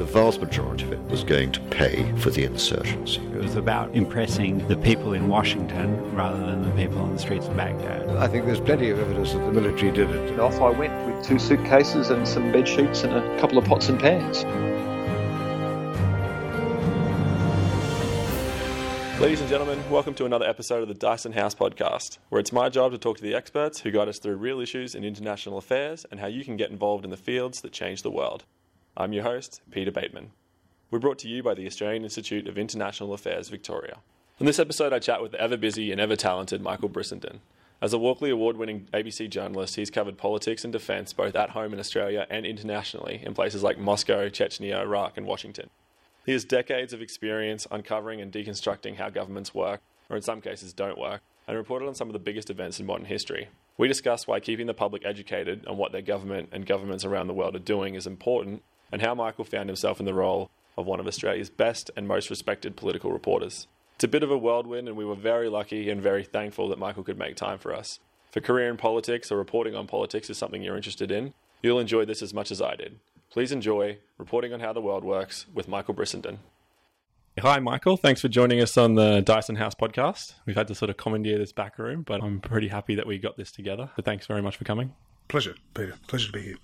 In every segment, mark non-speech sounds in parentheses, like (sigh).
the vast majority of it was going to pay for the insurgency. It was about impressing the people in Washington rather than the people on the streets of Baghdad. I think there's plenty of evidence that the military did it. And off I went with two suitcases and some bed sheets and a couple of pots and pans. Ladies and gentlemen, welcome to another episode of the Dyason House podcast, where it's my job to talk to the experts who guide us through real issues in international affairs and how you can get involved in the fields that change the world. I'm your host, Peter Bateman. We're brought to you by the Australian Institute of International Affairs, Victoria. In this episode, I chat with the ever busy and ever talented Michael Brissenden. As a Walkley Award winning ABC journalist, he's covered politics and defence both at home in Australia and internationally in places like Moscow, Chechnya, Iraq, and Washington. He has decades of experience uncovering and deconstructing how governments work, or in some cases don't work, and reported on some of the biggest events in modern history. We discuss why keeping the public educated on what their government and governments around the world are doing is important, and how Michael found himself in the role of one of Australia's best and most respected political reporters. It's a bit of a whirlwind, and we were very lucky and very thankful that Michael could make time for us. If a career in politics or reporting on politics is something you're interested in, you'll enjoy this as much as I did. Please enjoy Reporting on How the World Works with Michael Brissenden. Hi, Michael. Thanks for joining us on the Dyason House podcast. We've had to sort of commandeer this back room, but I'm pretty happy that we got this together. So thanks very much for coming. Pleasure, Peter. Pleasure to be here.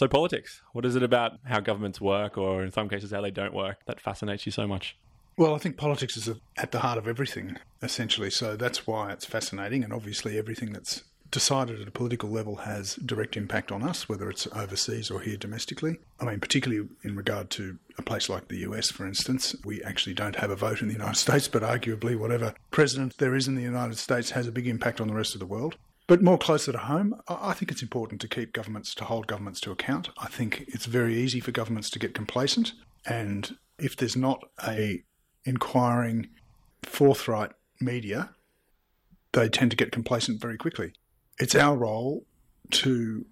So, politics. What is it about how governments work, or in some cases, how they don't work, that fascinates you so much? Well, I think politics is at the heart of everything, essentially. So that's why it's fascinating. And obviously, everything that's decided at a political level has direct impact on us, whether it's overseas or here domestically. I mean, particularly in regard to a place like the US, for instance, we actually don't have a vote in the United (laughs) States, but arguably, whatever president there is in the United States has a big impact on the rest of the world. But more closer to home, I think it's important to keep governments, to hold governments to account. I think it's very easy for governments to get complacent. And if there's not a inquiring, forthright media, they tend to get complacent very quickly. It's our role to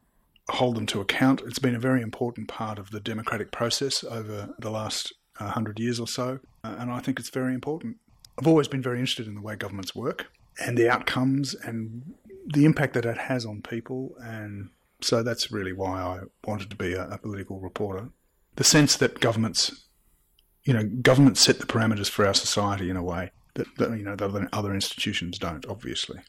hold them to account. It's been a very important part of the democratic process over the last uh, hundred years or so, uh, and I think it's very important. I've always been very interested in the way governments work and the outcomes and the impact that it has on people. And so that's really why I wanted to be a, a political reporter. The sense that governments, you know, governments set the parameters for our society in a way that, that you know, other, other institutions don't, obviously.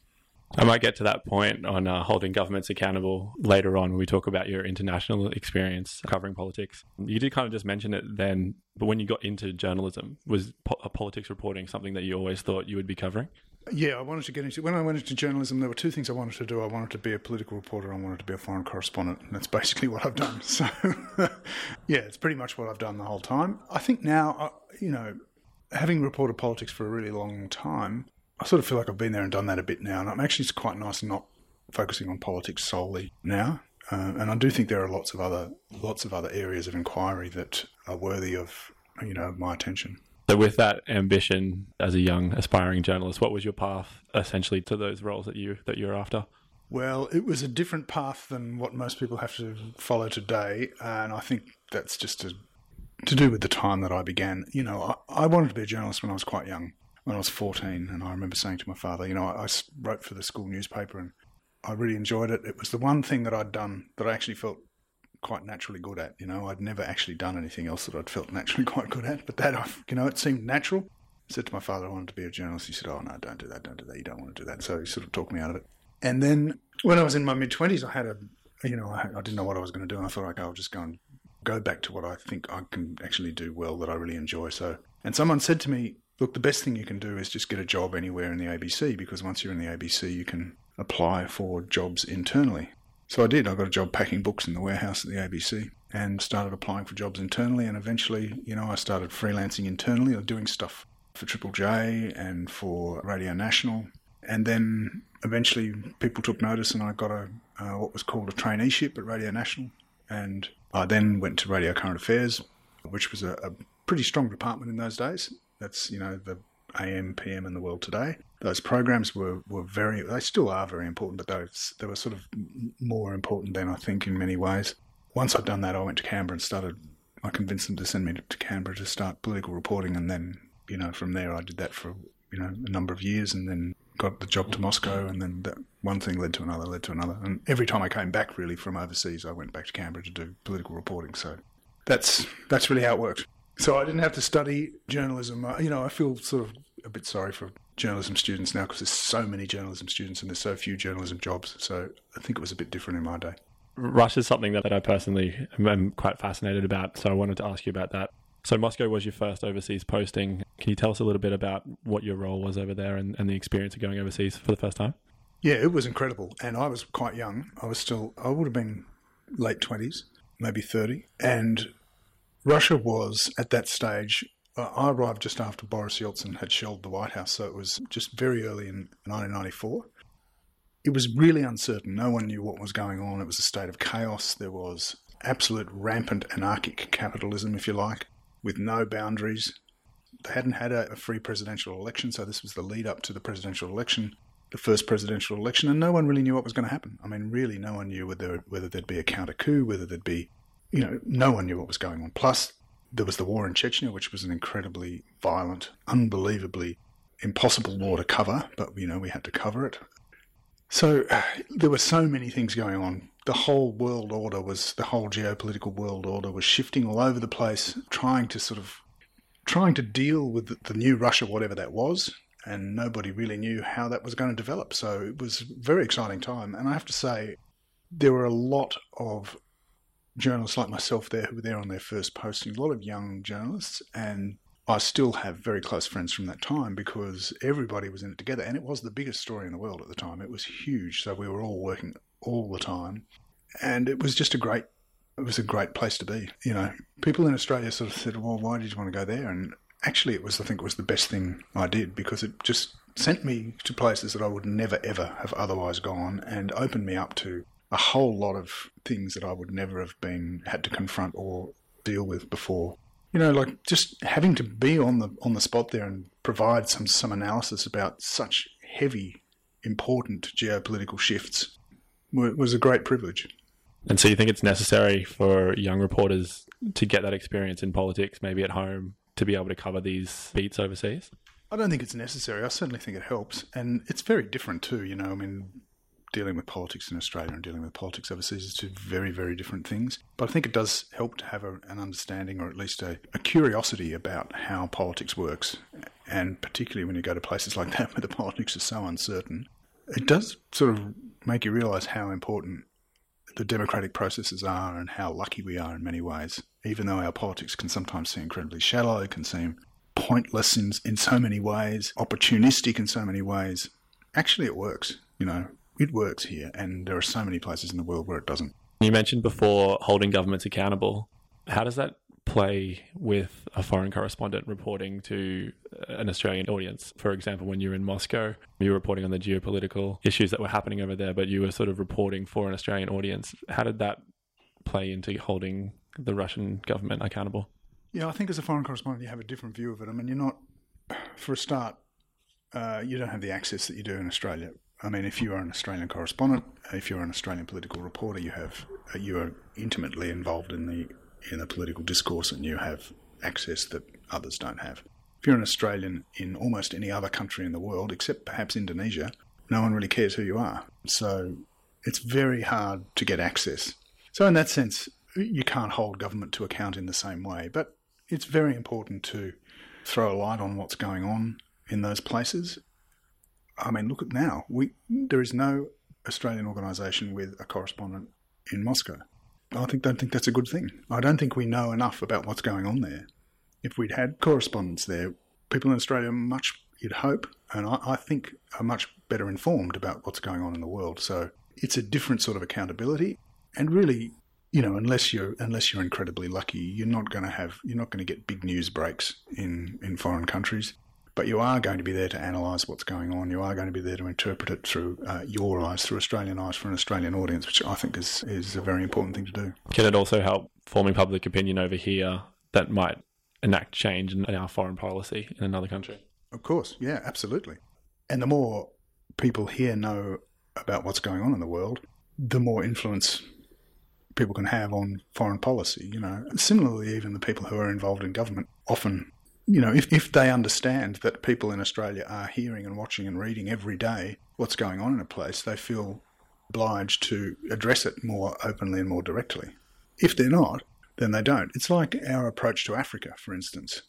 I might get to that point on uh, holding governments accountable later on when we talk about your international experience covering politics. You did kind of just mention it then, but when you got into journalism, was po- politics reporting something that you always thought you would be covering? Yeah, I wanted to get into. When I went into journalism, there were two things I wanted to do. I wanted to be a political reporter. I wanted to be a foreign correspondent, and that's basically what I've done. (laughs) So, yeah, it's pretty much what I've done the whole time. I think now, uh, you know, having reported politics for a really long time, I sort of feel like I've been there and done that a bit now, and I'm actually it's quite nice not focusing on politics solely now. Uh, and I do think there are lots of other lots of other areas of inquiry that are worthy of you know my attention. So, with that ambition as a young aspiring journalist, what was your path essentially to those roles that you that you're after? Well, it was a different path than what most people have to follow today, and I think that's just to, to do with the time that I began. You know, I, I, wanted to be a journalist when I was quite young, when I was 14, and I remember saying to my father, you know, I, I wrote for the school newspaper and I really enjoyed it. It was the one thing that I'd done that I actually felt quite naturally good at. You know, I'd never actually done anything else that I'd felt naturally (laughs) quite good at, but that, I, you know, it seemed natural. I said to my father I wanted to be a journalist. He said, "Oh no, don't do that, don't do that. You don't want to do that." So he sort of talked me out of it. And then when I was in my mid twenties, I had a, you know, I, I, didn't know what I was going to do, and I thought, like, I'll just go and go back to what I think I can actually do well, that I really enjoy. So, and someone said to me, "Look, the best thing you can do is just get a job anywhere in the ABC because once you're in the ABC, you can apply for jobs internally." So I did. I got a job packing books in the warehouse at the ABC and started applying for jobs internally. And eventually, you know, I started freelancing internally or doing stuff for Triple J and for Radio National. And then eventually people took notice and I got a uh, what was called a traineeship at Radio National. And I then went to Radio Current Affairs, which was a, a pretty strong department in those days. That's, you know, the AM, PM in the world today. Those programs were, were very, they still are very important, but they, they were sort of more important than I think in many ways. Once I'd done that, I went to Canberra and started, I convinced them to send me to Canberra to start political reporting. And then, you know, from there, I did that for, you know, a number of years and then got the job to Moscow. And then that one thing led to another, led to another. And every time I came back really from overseas, I went back to Canberra to do political reporting. So that's that's really how it worked. So I didn't have to study journalism. You know, I feel sort of a bit sorry for journalism students now because there's so many journalism students and there's so few journalism jobs. So I think it was a bit different in my day. Russia is something that, that I personally am, quite fascinated about, so I wanted to ask you about that. So Moscow was your first overseas posting. Can you tell us a little bit about what your role was over there and, and the experience of going overseas for the first time? Yeah, it was incredible. And I was quite young. I was still, I would have been late 20s, maybe 30. And Russia was at that stage, I arrived just after Boris Yeltsin had shelled the White House. So it was just very early in 1994. It was really uncertain. No one knew what was going on. It was a state of chaos. There was absolute rampant anarchic capitalism, if you like, with no boundaries. They hadn't had a, free presidential election, so this was the lead up to the presidential election the first presidential election, and no one really knew what was going to happen. I mean, really, no one knew whether whether there'd be a counter coup, whether there'd be, you know, no one knew what was going on. Plus, there was the war in Chechnya, which was an incredibly violent, unbelievably impossible war to cover, but you know we had to cover it. So (sighs) there were so many things going on. The whole world order was the whole geopolitical world order was shifting all over the place, trying to sort of trying to deal with the, the new Russia, whatever that was, and nobody really knew how that was going to develop. So it was a very exciting time. And I have to say, there were a lot of journalists like myself there who were there on their first posting, a lot of young journalists. And I still have very close friends from that time because everybody was in it together. And it was the biggest story in the world at the time. It was huge. So we were all working all the time. And it was just a great it was a great place to be. You know, people in Australia sort of said, "Well, why did you want to go there?" And actually, it was I think it was the best thing I did because it just sent me to places that I would never ever have otherwise gone, and opened me up to a whole lot of things that I would never have been had to confront or deal with before. You know, like just having to be on the on the spot there and provide some some analysis about such heavy, important geopolitical shifts was a great privilege. And so you think it's necessary for young reporters to get that experience in politics, maybe at home, to be able to cover these beats overseas? I don't think it's necessary. I certainly think it helps. And it's very different too, you know. I mean, dealing with politics in Australia and dealing with politics overseas is two very, very different things. But I think it does help to have a, an understanding or at least a, a curiosity about how politics works. And particularly when you go to places like that (laughs) where the politics is so uncertain, it does sort of make you realise how important the democratic processes are and how lucky we are in many ways. Even though our politics can sometimes seem incredibly shallow, can seem pointless in, in so many ways, opportunistic in so many ways, actually it works. You know, it works here, and there are so many places in the world where it doesn't. You mentioned before holding governments accountable. How does that play with a foreign correspondent reporting to an Australian audience? For example, when you were in Moscow, you were reporting on the geopolitical issues that were happening over there, but you were sort of reporting for an Australian audience. How did that play into holding the Russian government accountable? Yeah, I think as a foreign correspondent, you have a different view of it. I mean, you're not, for a start, uh, you don't have the access that you do in Australia. I mean, if you are an Australian correspondent, if you're an Australian political reporter, you have uh, you are intimately involved in the in the political discourse, and you have access that others don't have. If you're an Australian in almost any other country in the world, except perhaps Indonesia, no one really cares who you are. So it's very hard to get access. So in that sense, you can't hold government to account in the same way. But it's very important to throw a light on what's going on in those places. I mean, look at now. We there is no Australian organisation with a correspondent in Moscow. I think don't think that's a good thing. I don't think we know enough about what's going on there. If we'd had correspondents there, people in Australia much you'd hope, and I, I think are much better informed about what's going on in the world. So it's a different sort of accountability, and really, you know, unless you're unless you're incredibly lucky, you're not going to have you're not going to get big news breaks in in foreign countries. But you are going to be there to analyse what's going on. You are going to be there to interpret it through uh, your eyes, through Australian eyes, for an Australian audience, which I think is is a very important thing to do. Can it also help forming public opinion over here that might enact change in our foreign policy in another country? Of course, yeah, absolutely. And the more people here know about what's going on in the world, the more influence people can have on foreign policy. You know, similarly, even the people who are involved in government often, you know, if, if they understand that people in Australia are hearing and watching and reading every day what's going on in a place, they feel obliged to address it more openly and more directly. If they're not, then they don't. It's like our approach to Africa, for instance.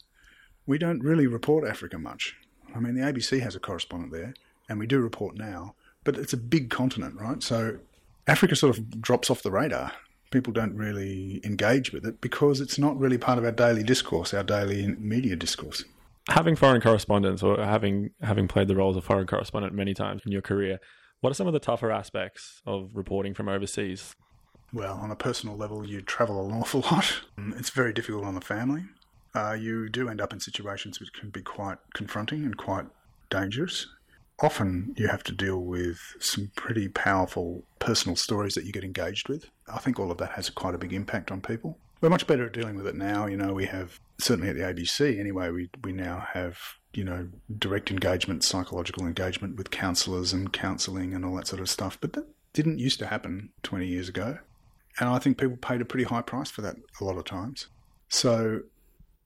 We don't really report Africa much. I mean, the ABC has a correspondent there, and we do report now, but it's a big continent, right? So Africa sort of drops off the radar. People don't really engage with it because it's not really part of our daily discourse, our daily media discourse. Having foreign correspondents or having having played the role of a foreign correspondent many times in your career, what are some of the tougher aspects of reporting from overseas? Well, on a personal level, you travel an awful (laughs) lot. It's very difficult on the family. Uh, you do end up in situations which can be quite confronting and quite dangerous. Often you have to deal with some pretty powerful personal stories that you get engaged with. I think all of that has quite a big impact on people. We're much better at dealing with it now. You know, we have, certainly at the ABC anyway, we, we now have, you know, direct engagement, psychological engagement with counsellors and counselling and all that sort of stuff. But that didn't used to happen 20 years ago. And I think people paid a pretty high price for that a lot of times. So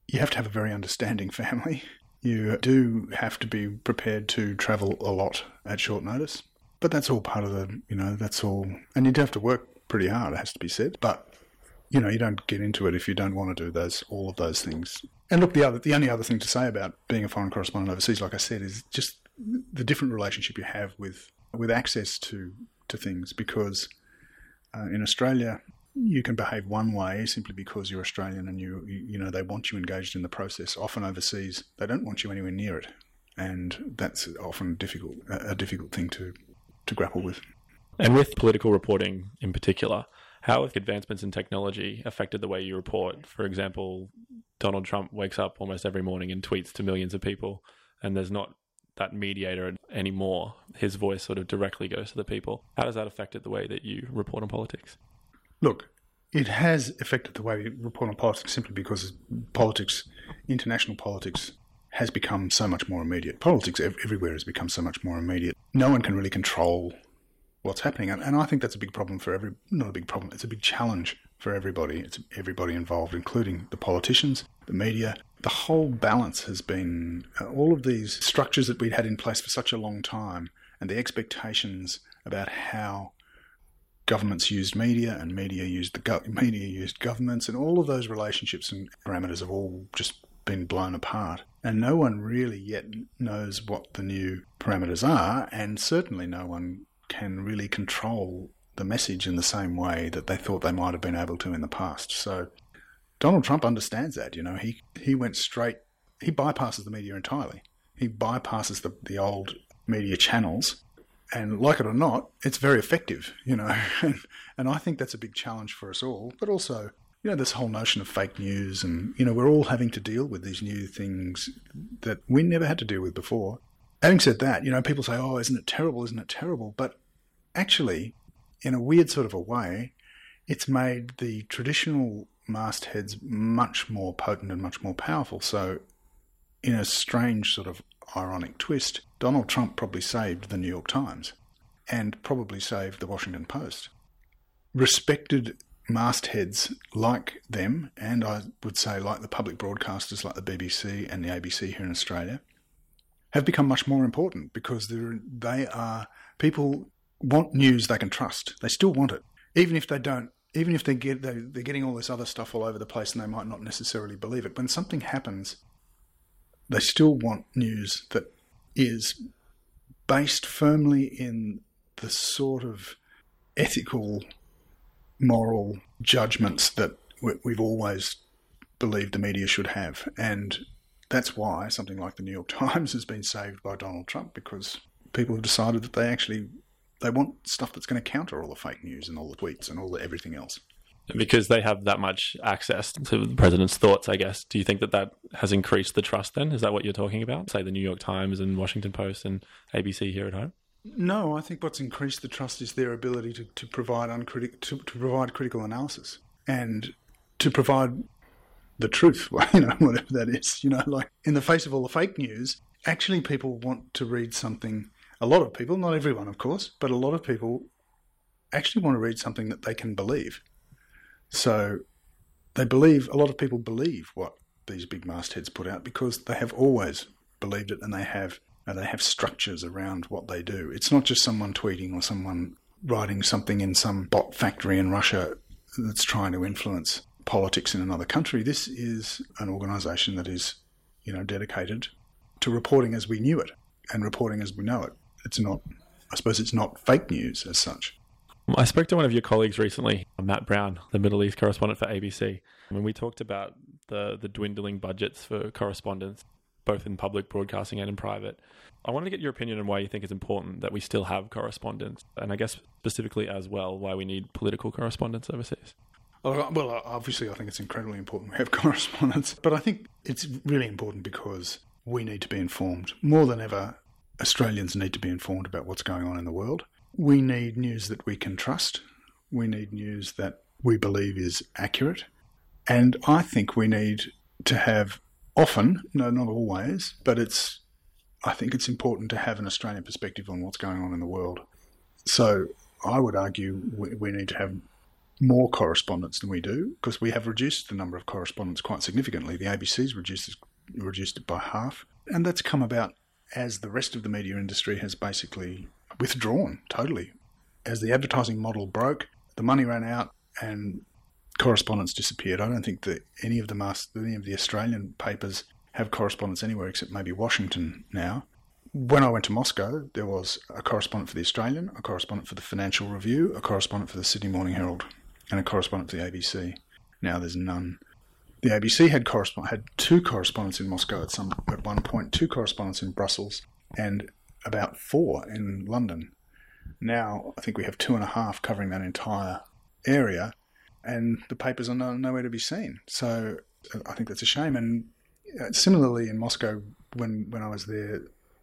you have to have a very understanding (laughs) family. You do have to be prepared to travel a lot at short notice. But that's all part of the, you know, that's all. And you do have to work pretty hard, it has to be said. But, you know, you don't get into it if you don't want to do those, all of those things. And look, the other, the only other thing to say about being a foreign correspondent overseas, like I said, is just the different relationship you have with, with access to, to things because uh, in Australia, you can behave one way simply because you're Australian and you, you, know they want you engaged in the process. Often overseas, they don't want you anywhere near it, and that's often difficult a difficult thing to to grapple with. And with political reporting in particular, how have advancements in technology affected the way you report? For example, Donald Trump wakes up almost every morning and tweets to millions of people, and there's not that mediator anymore. His voice sort of directly goes to the people. How does that affect it the way that you report on politics? Look, it has affected the way we report on politics simply because politics, international politics, has become so much more immediate. Politics everywhere has become so much more immediate. No one can really control what's happening. And I think that's a big problem for every, not a big problem, it's a big challenge for everybody. It's everybody involved, including the politicians, the media. The whole balance has been uh, all of these structures that we'd had in place for such a long time and the expectations about how governments used media and media used the go- (laughs) media used governments and all of those relationships and parameters have all just been blown apart. And no one really yet knows what the new parameters are and certainly no one can really control the message in the same way that they thought they might have been able to in the past. So Donald Trump understands that you know. He he went straight he bypasses the media entirely. He bypasses the the old media channels and like it or not, it's very effective, you know. (laughs) And, and I think that's a big challenge for us all. But also, you know, this whole notion of fake news, and you know, we're all having to deal with these new things that we never had to deal with before. Having said that, you know, people say, "Oh, isn't it terrible? Isn't it terrible?" But actually, in a weird sort of a way, it's made the traditional mastheads much more potent and much more powerful. So, in a strange sort of ironic twist, Donald Trump probably saved the New York Times and probably saved the Washington Post. Respected mastheads like them, and I would say like the public broadcasters like the BBC and the ABC here in Australia, have become much more important because they are people want news they can trust. They still want it, even if they don't. Even if they get they, they're getting all this other stuff all over the place and they might not necessarily believe it. When something happens they still want news that is based firmly in the sort of ethical, moral judgments that we've always believed the media should have. And that's why something like the New York (laughs) Times has been saved by Donald Trump because people have decided that they actually they want stuff that's going to counter all the fake news and all the tweets and all the everything else because they have that much access to the president's thoughts, I guess. Do you think that that has increased the trust then? Is that what you're talking about? Say the New York Times and Washington Post and ABC here at home? No, I think what's increased the trust is their ability to, to provide uncritic to, to provide critical analysis and to provide the truth, (laughs) you know, whatever that is. You know, like in the face of all the fake news, actually people want to read something. A lot of people, not everyone, of course, but a lot of people actually want to read something that they can believe so they believe, a lot of people believe what these big mastheads put out because they have always believed it and they have and they have structures around what they do. It's not just someone tweeting or someone writing something in some bot factory in Russia that's trying to influence politics in another country. This is an organisation that is, you know, dedicated to reporting as we knew it and reporting as we know it. It's not, I suppose, it's not fake news as such. I spoke to one of your colleagues recently, Matt Brown, the Middle East correspondent for ABC, when we talked about the the dwindling budgets for correspondence, both in public broadcasting and in private. I wanted to get your opinion on why you think it's important that we still have correspondence, and I guess specifically as well why we need political correspondence overseas. Oh, well, obviously, I think it's incredibly important we have (laughs) correspondence, but I think it's really important because we need to be informed more than ever. Australians need to be informed about what's going on in the world. We need news that we can trust. We need news that we believe is accurate. And I think we need to have often, no, not always, but it's, I think it's important to have an Australian perspective on what's going on in the world. So I would argue we, we need to have more correspondence than we do because we have reduced the number of correspondents quite significantly. The ABC's reduced reduced it by half, and that's come about as the rest of the media industry has basically withdrawn totally. As the advertising model broke, the money ran out, and correspondence disappeared. I don't think that any of the any of the Australian papers have correspondence anywhere except maybe Washington now. When I went to Moscow, there was a correspondent for the Australian, a correspondent for the Financial Review, a correspondent for the Sydney Morning Herald, and a correspondent for the ABC. Now there's none. The ABC had correspond- had two correspondents in Moscow at some at one point, two correspondents in Brussels, and about four in London. Now I think we have two and a half covering that entire area, and the papers are no, nowhere to be seen. So I think that's a shame. And uh, similarly in Moscow, when when I was there,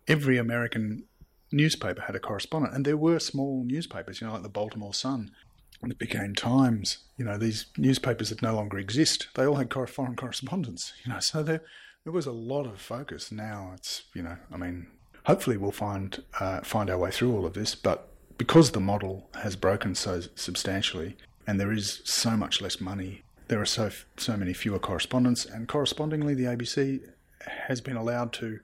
every American newspaper had a correspondent, and there were small newspapers, you know, like the Baltimore Sun the Peking Times, you know, these newspapers that no longer exist, they all had foreign correspondents, you know, so there, there was a lot of focus. Now it's, you know, I mean, hopefully we'll find, uh, find our way through all of this, but because the model has broken so substantially and there is so much less money, there are so, so many fewer correspondents, and correspondingly, the ABC has been allowed to,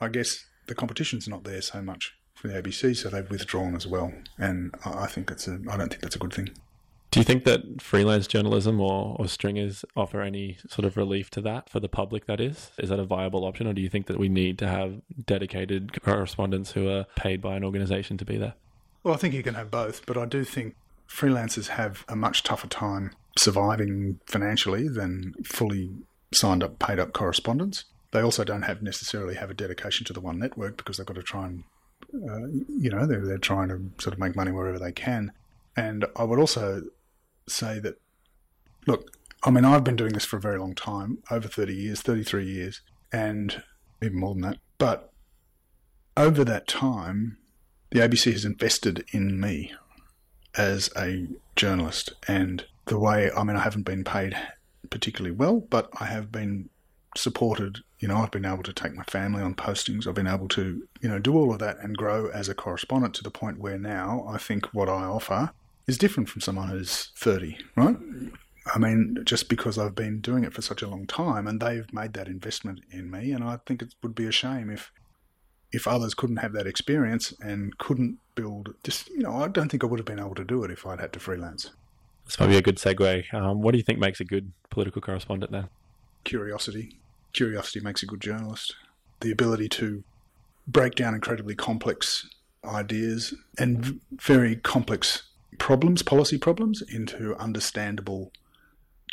I guess, the competition's not there so much for the ABC, so they've withdrawn as well. And I think that's a, I don't think that's a good thing. Do you think that freelance journalism or, or stringers offer any sort of relief to that for the public? That is, is that a viable option, or do you think that we need to have dedicated correspondents who are paid by an organisation to be there? Well, I think you can have both, but I do think freelancers have a much tougher time surviving financially than fully signed up, paid up correspondents. They also don't have necessarily have a dedication to the one network because they've got to try and uh, you know, they're, they're trying to sort of make money wherever they can. And I would also say that, look, I mean, I've been doing this for a very long time, over 30 years, 33 years, and even more than that. But over that time, the ABC has invested in me as a journalist. And the way, I mean, I haven't been paid particularly well, but I have been supported. You know, I've been able to take my family on postings. I've been able to, you know, do all of that and grow as a correspondent to the point where now I think what I offer is different from someone who's 30, right? I mean, just because I've been doing it for such a long time and they've made that investment in me, and I think it would be a shame if if others couldn't have that experience and couldn't build just you know, I don't think I would have been able to do it if I'd had to freelance. This might be a good segue. Um, what do you think makes a good political correspondent then? Curiosity curiosity makes a good journalist. The ability to break down incredibly complex ideas and very complex problems, policy problems, into understandable,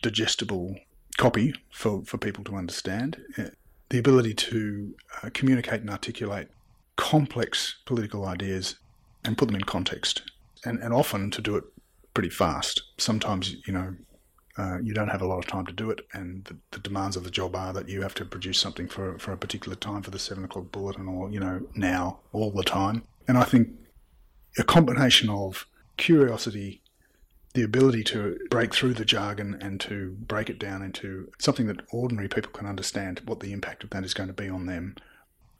digestible copy for, for people to understand. The ability to uh, communicate and articulate complex political ideas and put them in context, and, and often to do it pretty fast. Sometimes, you know, uh, you don't have a lot of time to do it, and the, the, demands of the job are that you have to produce something for for a particular time for the seven o'clock bulletin, or you know now all the time. And I think a combination of curiosity, the ability to break through the jargon and to break it down into something that ordinary people can understand, what the impact of that is going to be on them.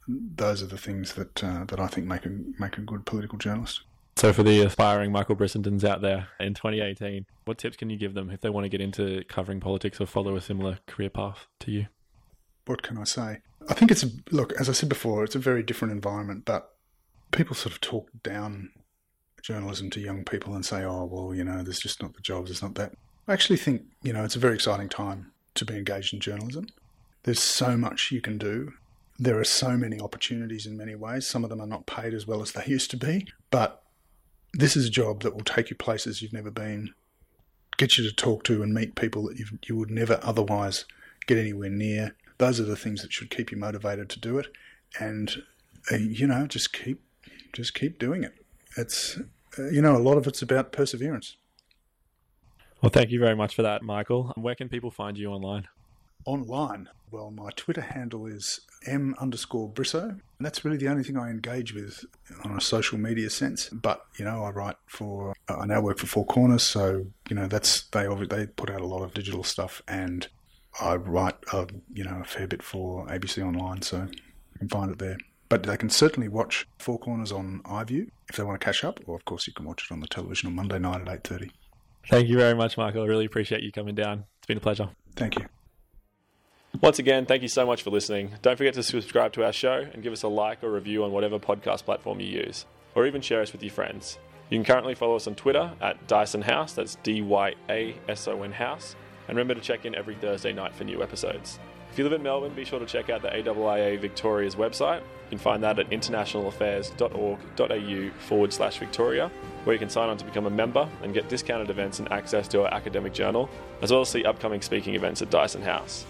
Those are the things that uh, that I think make a make a good political journalist. So, for the aspiring Michael Brissendens out there in 2018, what tips can you give them if they want to get into covering politics or follow a similar career path to you? What can I say? I think it's look, as I said before, it's a very different environment, but people sort of talk down journalism to young people and say, oh, well, you know, there's just not the jobs, it's not that. I actually think, you know, it's a very exciting time to be engaged in journalism. There's so much you can do. There are so many opportunities in many ways. Some of them are not paid as well as they (laughs) used to be, but this is a job that will take you places you've never been, get you to talk to and meet people that you you would never otherwise get anywhere near. Those are the things that should keep you motivated to do it, and uh, you know, just keep just keep doing it. It's you know, a lot of it's about perseverance. Well, thank you very much for that, Michael. Where can people find you online? Online, well, my Twitter handle is m underscore Brisso, and that's really the only thing I engage with on a social media sense. But you know, I write for, I now work for Four Corners, so you know, that's they they put out a lot of digital stuff, and I write, uh, you know, a fair bit for ABC Online, so you can find it there. But they can certainly watch Four Corners on iView if they want to catch up, or of course you can watch it on the television on Monday night at eight thirty. Thank you very much, Michael. I really appreciate you coming down. It's been a pleasure. Thank you. Once again, thank you so much for listening. Don't forget to subscribe to our show and give us a like or review on whatever podcast platform you use, or even share us with your friends. You can currently follow us on Twitter at Dyason House, that's D Y A S O N House, and remember to check in every Thursday night for new episodes. If you live in Melbourne, be sure to check out the AIIA Victoria's website. You can find that at internationalaffairs.org.au forward slash Victoria, where you can sign on to become a member and get discounted events and access to our academic journal, as well as see upcoming speaking events at Dyason House.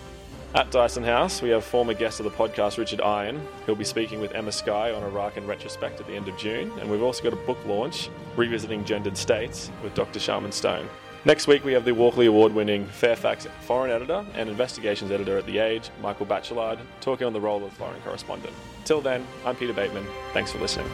At Dyason House, we have former guest of the podcast, Richard Iron. He'll be speaking with Emma Sky on Iraq in retrospect at the end of June. And we've also got a book launch, Revisiting Gendered States, with Dr. Sharman Stone. Next week, we have the Walkley Award winning Fairfax foreign editor and investigations editor at The Age, Michael Bachelard, talking on the role of foreign correspondent. Till then, I'm Peter Bateman. Thanks for listening.